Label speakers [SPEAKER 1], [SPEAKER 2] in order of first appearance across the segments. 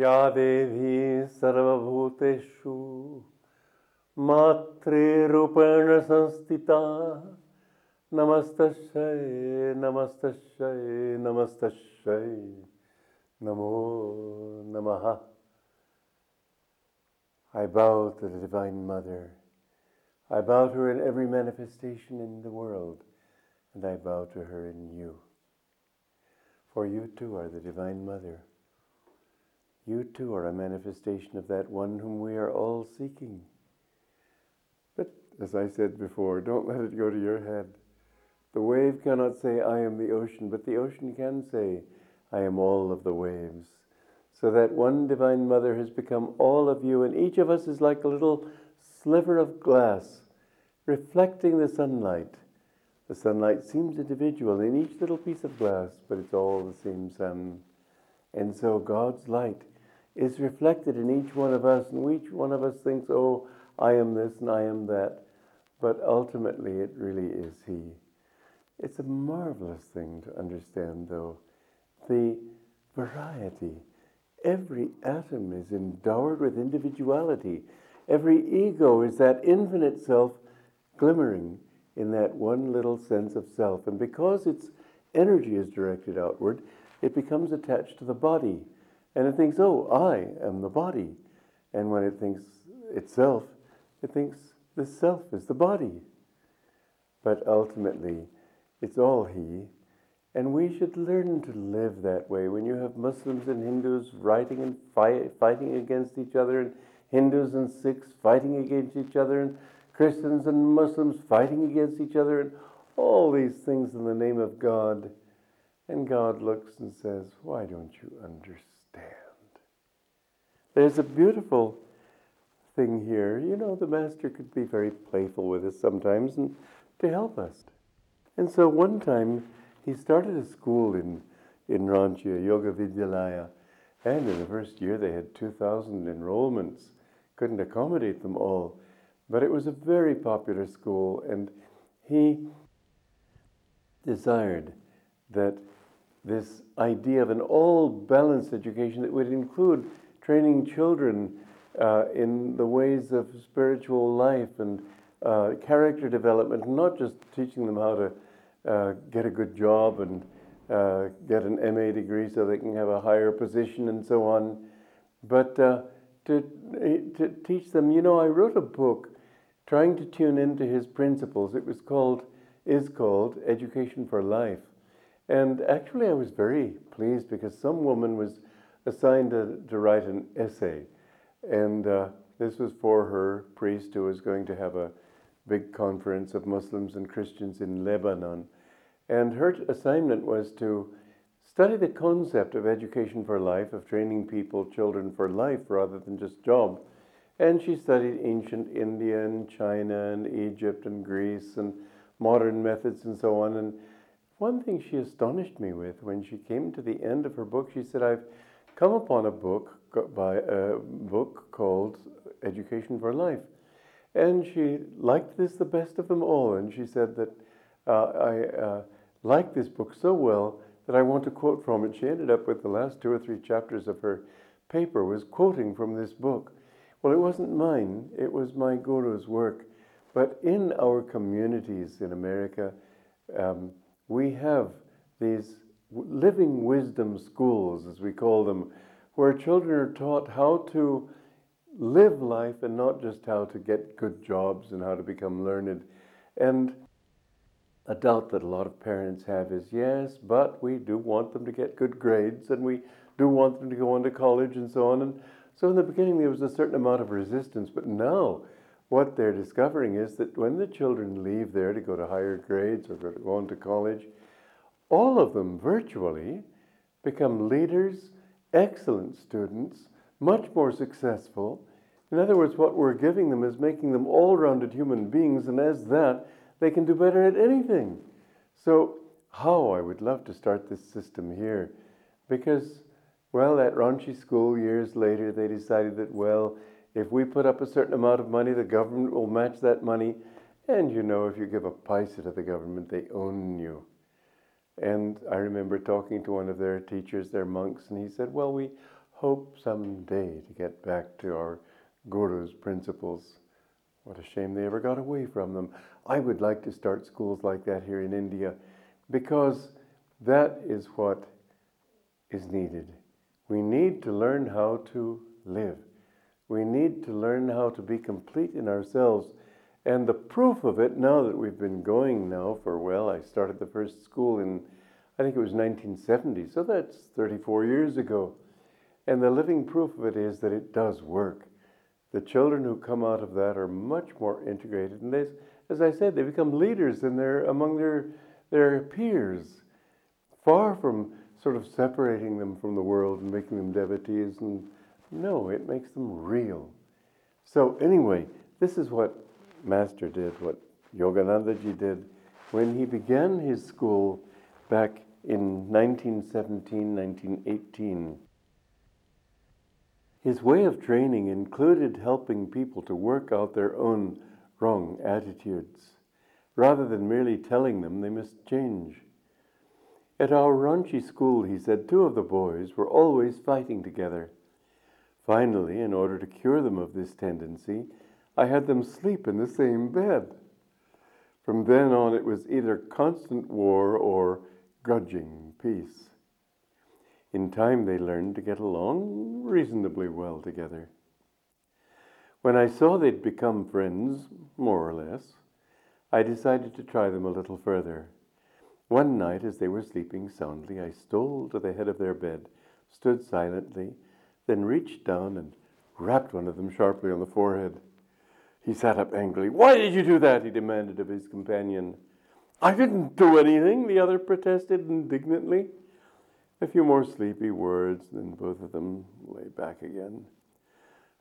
[SPEAKER 1] या देवी सर्वभूतेषु मातृरूपेण संस्थिता नमस्तस्यै नमस्तस्यै नमस्तस्यै नमो नमः I bow to the Divine Mother. I bow to her in every manifestation in the world, and I bow to her in you. For you too are the Divine Mother. You too are a manifestation of that one whom we are all seeking. But as I said before, don't let it go to your head. The wave cannot say, I am the ocean, but the ocean can say, I am all of the waves. So that one Divine Mother has become all of you, and each of us is like a little sliver of glass reflecting the sunlight. The sunlight seems individual in each little piece of glass, but it's all the same sun. And so God's light is reflected in each one of us, and each one of us thinks, oh, I am this and I am that. But ultimately, it really is He. It's a marvelous thing to understand, though, the variety. Every atom is endowed with individuality. Every ego is that infinite self glimmering in that one little sense of self. And because its energy is directed outward, it becomes attached to the body. And it thinks, oh, I am the body. And when it thinks itself, it thinks the self is the body. But ultimately, it's all He. And we should learn to live that way. When you have Muslims and Hindus writing and fight, fighting against each other, and Hindus and Sikhs fighting against each other, and Christians and Muslims fighting against each other, and all these things in the name of God. And God looks and says, Why don't you understand? There's a beautiful thing here. You know, the Master could be very playful with us sometimes and to help us. And so one time he started a school in, in Ranchi, Yoga Vidyalaya, and in the first year they had 2,000 enrollments. Couldn't accommodate them all. But it was a very popular school, and he desired that this idea of an all balanced education that would include training children uh, in the ways of spiritual life and uh, character development, not just teaching them how to uh, get a good job and uh, get an MA degree so they can have a higher position and so on, but uh, to, to teach them. You know, I wrote a book trying to tune into his principles. It was called, is called Education for Life. And actually, I was very pleased because some woman was assigned to, to write an essay. And uh, this was for her priest who was going to have a big conference of Muslims and Christians in Lebanon. And her assignment was to study the concept of education for life, of training people, children for life rather than just job. And she studied ancient India and China and Egypt and Greece and modern methods and so on. And one thing she astonished me with when she came to the end of her book, she said, I've come upon a book by a book called Education for Life. And she liked this the best of them all. And she said that uh, I uh, liked this book so well that I want to quote from it. She ended up with the last two or three chapters of her paper was quoting from this book. Well, it wasn't mine, it was my guru's work. But in our communities in America, um, we have these living wisdom schools, as we call them, where children are taught how to live life and not just how to get good jobs and how to become learned. And a doubt that a lot of parents have is yes, but we do want them to get good grades and we do want them to go on to college and so on. And so in the beginning, there was a certain amount of resistance, but now what they're discovering is that when the children leave there to go to higher grades or go on to college, all of them virtually become leaders, excellent students, much more successful. In other words, what we're giving them is making them all rounded human beings, and as that, they can do better at anything. So, how I would love to start this system here because, well, at Ranchi school years later, they decided that, well, if we put up a certain amount of money, the government will match that money. And you know, if you give a paisa to the government, they own you. And I remember talking to one of their teachers, their monks, and he said, Well, we hope someday to get back to our Guru's principles. What a shame they ever got away from them. I would like to start schools like that here in India because that is what is needed. We need to learn how to live. We need to learn how to be complete in ourselves. And the proof of it, now that we've been going now for, well, I started the first school in, I think it was 1970, so that's 34 years ago. And the living proof of it is that it does work. The children who come out of that are much more integrated. And they, as I said, they become leaders in their, among their, their peers, far from sort of separating them from the world and making them devotees. And no, it makes them real. So, anyway, this is what Master did, what Yoganandaji did when he began his school back in 1917, 1918. His way of training included helping people to work out their own wrong attitudes, rather than merely telling them they must change. At our Ranchi school, he said, two of the boys were always fighting together. Finally, in order to cure them of this tendency, I had them sleep in the same bed. From then on, it was either constant war or grudging peace. In time, they learned to get along reasonably well together. When I saw they'd become friends, more or less, I decided to try them a little further. One night, as they were sleeping soundly, I stole to the head of their bed, stood silently, then reached down and rapped one of them sharply on the forehead. He sat up angrily. Why did you do that? he demanded of his companion. I didn't do anything, the other protested indignantly. A few more sleepy words, then both of them lay back again.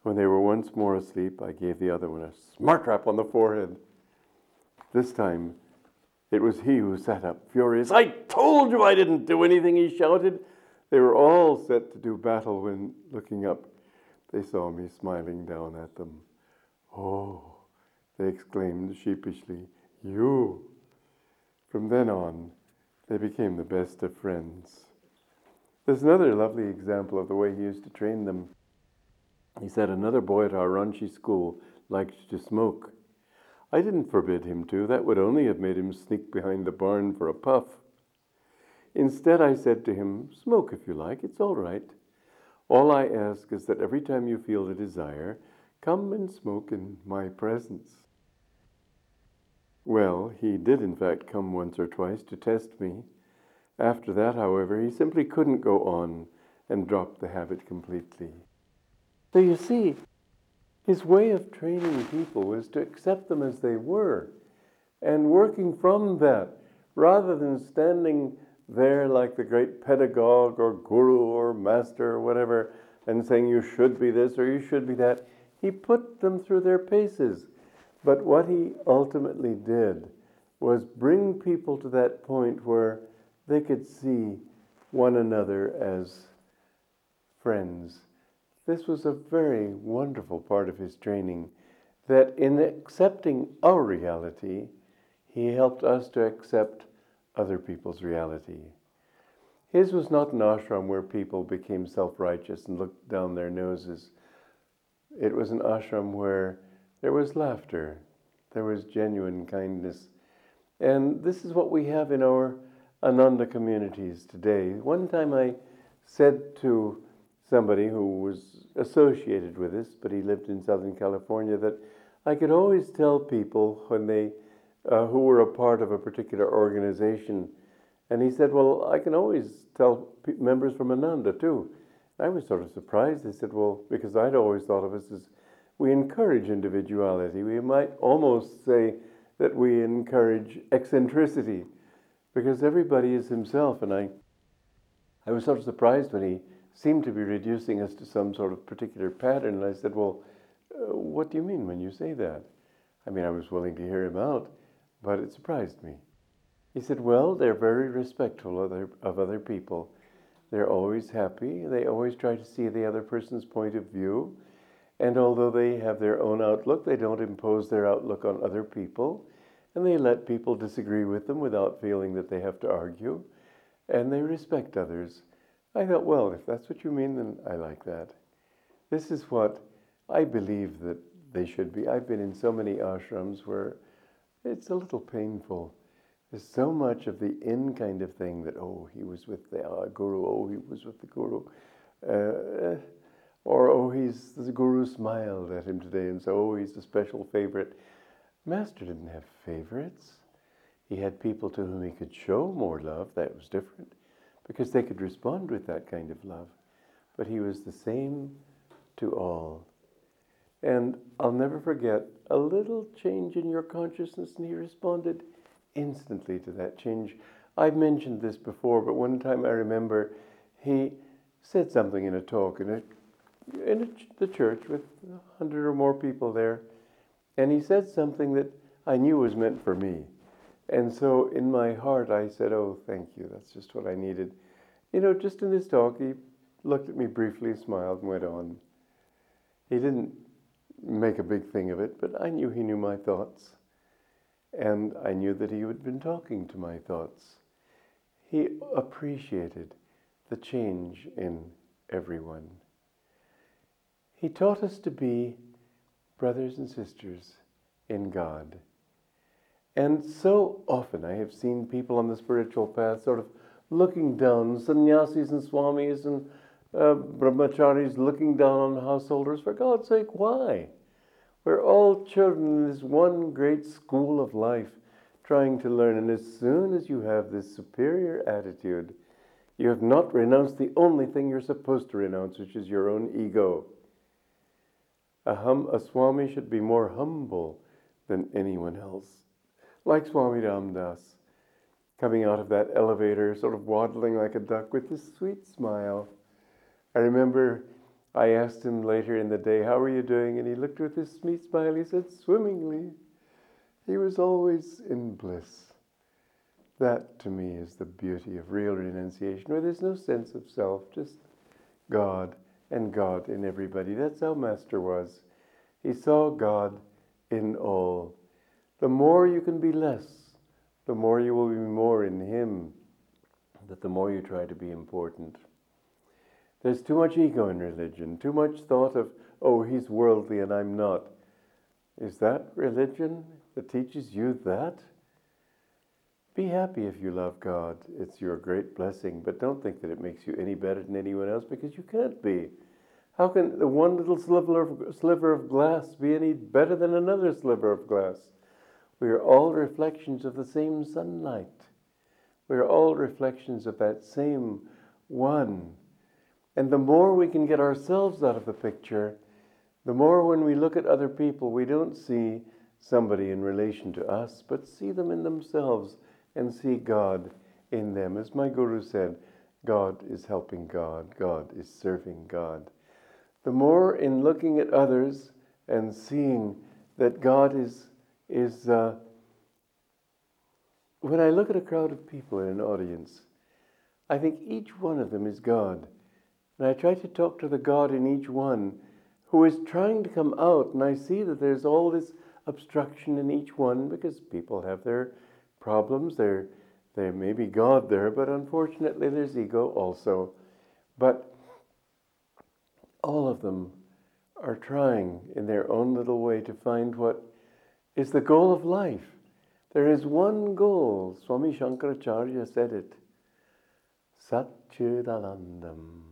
[SPEAKER 1] When they were once more asleep, I gave the other one a smart rap on the forehead. This time, it was he who sat up, furious. I told you I didn't do anything, he shouted. They were all set to do battle when, looking up, they saw me smiling down at them. Oh, they exclaimed sheepishly, you. From then on, they became the best of friends. There's another lovely example of the way he used to train them. He said another boy at our Ranchi school liked to smoke. I didn't forbid him to, that would only have made him sneak behind the barn for a puff. Instead, I said to him, Smoke if you like, it's all right. All I ask is that every time you feel the desire, come and smoke in my presence. Well, he did in fact come once or twice to test me. After that, however, he simply couldn't go on and dropped the habit completely. So you see, his way of training people was to accept them as they were and working from that rather than standing there like the great pedagogue or guru or master or whatever and saying you should be this or you should be that. He put them through their paces. But what he ultimately did was bring people to that point where they could see one another as friends. This was a very wonderful part of his training that in accepting our reality, he helped us to accept other people's reality. His was not an ashram where people became self righteous and looked down their noses. It was an ashram where there was laughter, there was genuine kindness. And this is what we have in our Ananda communities today. One time I said to somebody who was associated with us, but he lived in Southern California, that I could always tell people when they, uh, who were a part of a particular organization, and he said, Well, I can always tell members from Ananda too. I was sort of surprised. He said, Well, because I'd always thought of us as we encourage individuality. We might almost say that we encourage eccentricity because everybody is himself. And I, I was sort of surprised when he seemed to be reducing us to some sort of particular pattern. And I said, Well, uh, what do you mean when you say that? I mean, I was willing to hear him out, but it surprised me. He said, Well, they're very respectful of other, of other people. They're always happy. They always try to see the other person's point of view. And although they have their own outlook, they don't impose their outlook on other people. And they let people disagree with them without feeling that they have to argue. And they respect others. I thought, well, if that's what you mean, then I like that. This is what I believe that they should be. I've been in so many ashrams where it's a little painful. There's so much of the in kind of thing that, oh, he was with the uh, guru, oh, he was with the guru. Uh, or, oh, he's, the guru smiled at him today, and so, oh, he's a special favorite. Master didn't have favorites. He had people to whom he could show more love. That was different because they could respond with that kind of love. But he was the same to all. And I'll never forget a little change in your consciousness, and he responded instantly to that change. I've mentioned this before, but one time I remember he said something in a talk in, a, in a, the church with a hundred or more people there, and he said something that I knew was meant for me. And so in my heart, I said, Oh, thank you. That's just what I needed. You know, just in his talk, he looked at me briefly, smiled, and went on. He didn't make a big thing of it, but I knew he knew my thoughts. And I knew that he had been talking to my thoughts. He appreciated the change in everyone. He taught us to be brothers and sisters in God. And so often I have seen people on the spiritual path sort of looking down, sannyasis and swamis and uh, brahmacharis looking down on householders. For God's sake, why? We're all children in this one great school of life trying to learn. And as soon as you have this superior attitude, you have not renounced the only thing you're supposed to renounce, which is your own ego. A, hum, a Swami should be more humble than anyone else. Like Swami Ramdas, coming out of that elevator, sort of waddling like a duck with this sweet smile. I remember I asked him later in the day, How are you doing? And he looked with his sweet smile. He said, Swimmingly. He was always in bliss. That to me is the beauty of real renunciation, where there's no sense of self, just God and God in everybody. That's how Master was. He saw God in all. The more you can be less, the more you will be more in Him, that the more you try to be important. There's too much ego in religion, too much thought of, oh, he's worldly and I'm not. Is that religion that teaches you that? Be happy if you love God. It's your great blessing, but don't think that it makes you any better than anyone else because you can't be. How can the one little sliver of, sliver of glass be any better than another sliver of glass? We are all reflections of the same sunlight. We are all reflections of that same one and the more we can get ourselves out of the picture, the more when we look at other people, we don't see somebody in relation to us, but see them in themselves and see God in them. As my Guru said, God is helping God, God is serving God. The more in looking at others and seeing that God is, is uh, when I look at a crowd of people in an audience, I think each one of them is God. And I try to talk to the God in each one who is trying to come out. And I see that there's all this obstruction in each one because people have their problems. There, there may be God there, but unfortunately there's ego also. But all of them are trying in their own little way to find what is the goal of life. There is one goal. Swami Shankaracharya said it. Satchidanandam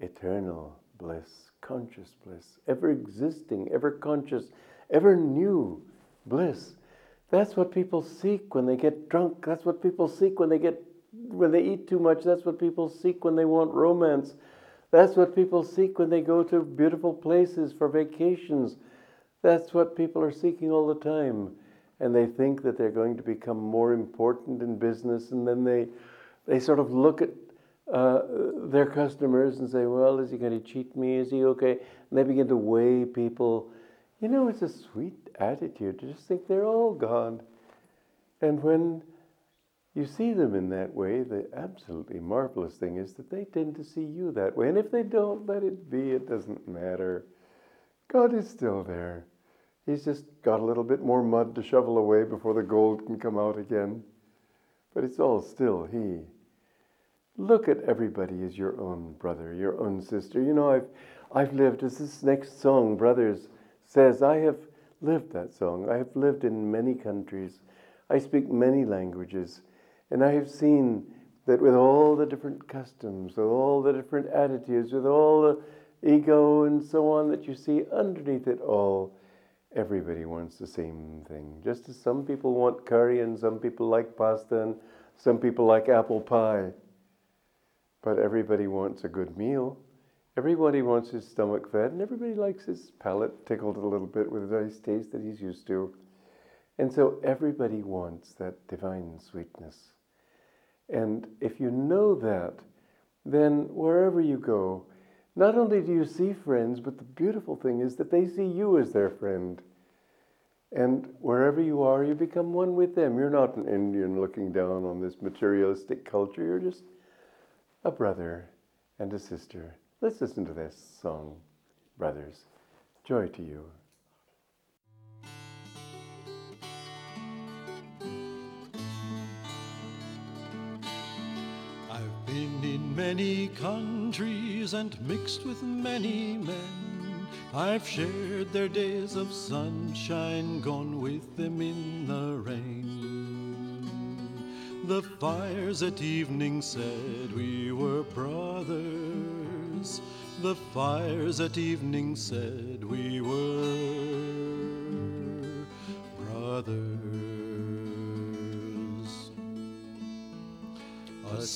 [SPEAKER 1] eternal bliss, conscious bliss, ever existing, ever conscious, ever new bliss. That's what people seek when they get drunk. That's what people seek when they get when they eat too much. That's what people seek when they want romance. That's what people seek when they go to beautiful places for vacations. That's what people are seeking all the time. And they think that they're going to become more important in business, and then they they sort of look at uh, their customers and say, Well, is he going to cheat me? Is he okay? And they begin to weigh people. You know, it's a sweet attitude to just think they're all gone. And when you see them in that way, the absolutely marvelous thing is that they tend to see you that way. And if they don't, let it be, it doesn't matter. God is still there. He's just got a little bit more mud to shovel away before the gold can come out again. But it's all still He. Look at everybody as your own brother, your own sister. You know, I've, I've lived, as this next song, Brothers, says, I have lived that song. I have lived in many countries. I speak many languages. And I have seen that with all the different customs, with all the different attitudes, with all the ego and so on that you see underneath it all, everybody wants the same thing. Just as some people want curry and some people like pasta and some people like apple pie. But everybody wants a good meal. Everybody wants his stomach fed, and everybody likes his palate tickled a little bit with a nice taste that he's used to. And so everybody wants that divine sweetness. And if you know that, then wherever you go, not only do you see friends, but the beautiful thing is that they see you as their friend. And wherever you are, you become one with them. You're not an Indian looking down on this materialistic culture. You're just a brother and a sister. Let's listen to this song, Brothers. Joy to you.
[SPEAKER 2] I've been in many countries and mixed with many men. I've shared their days of sunshine, gone with them in the rain. The fires at evening said we were brothers. The fires at evening said we were brothers.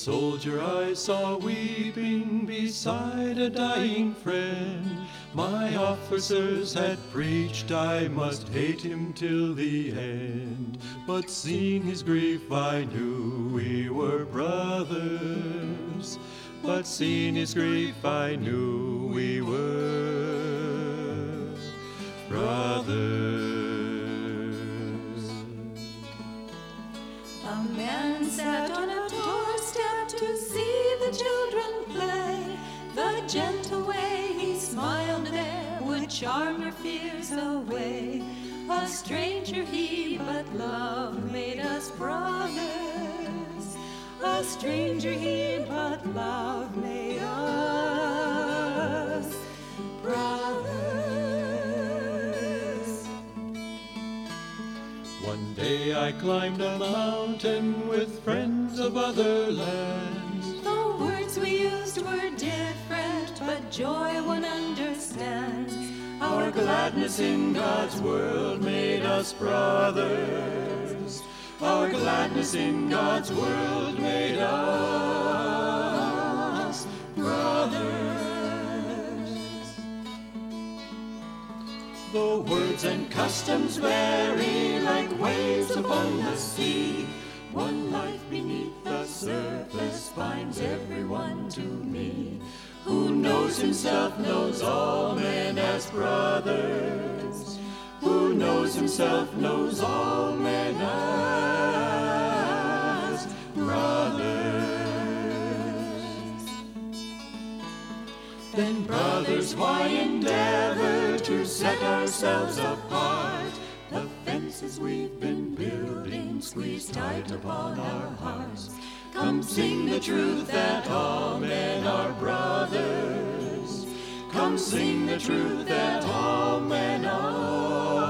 [SPEAKER 2] Soldier I saw weeping beside a dying friend. My officers had preached I must hate him till the end. But seeing his grief, I knew we were brothers. But seeing his grief, I knew we were brothers.
[SPEAKER 3] A man sat on a to see the children play. The gentle way he smiled there would charm your fears away. A stranger he, but love made us brothers. A stranger he, but love made us brothers.
[SPEAKER 2] One day I climbed a mountain with friends of other lands.
[SPEAKER 3] We used were different, but joy one understands.
[SPEAKER 2] Our gladness in God's world made us brothers. Our gladness in God's world made us brothers. The words and customs vary like waves upon the sea. One life beneath Who knows himself knows all men as brothers. Who knows himself knows all men as brothers. Then, brothers, why endeavor to set ourselves apart? The fences we've been building squeeze tight upon our hearts. Come sing the truth that all men are brothers. Come sing the truth that all men are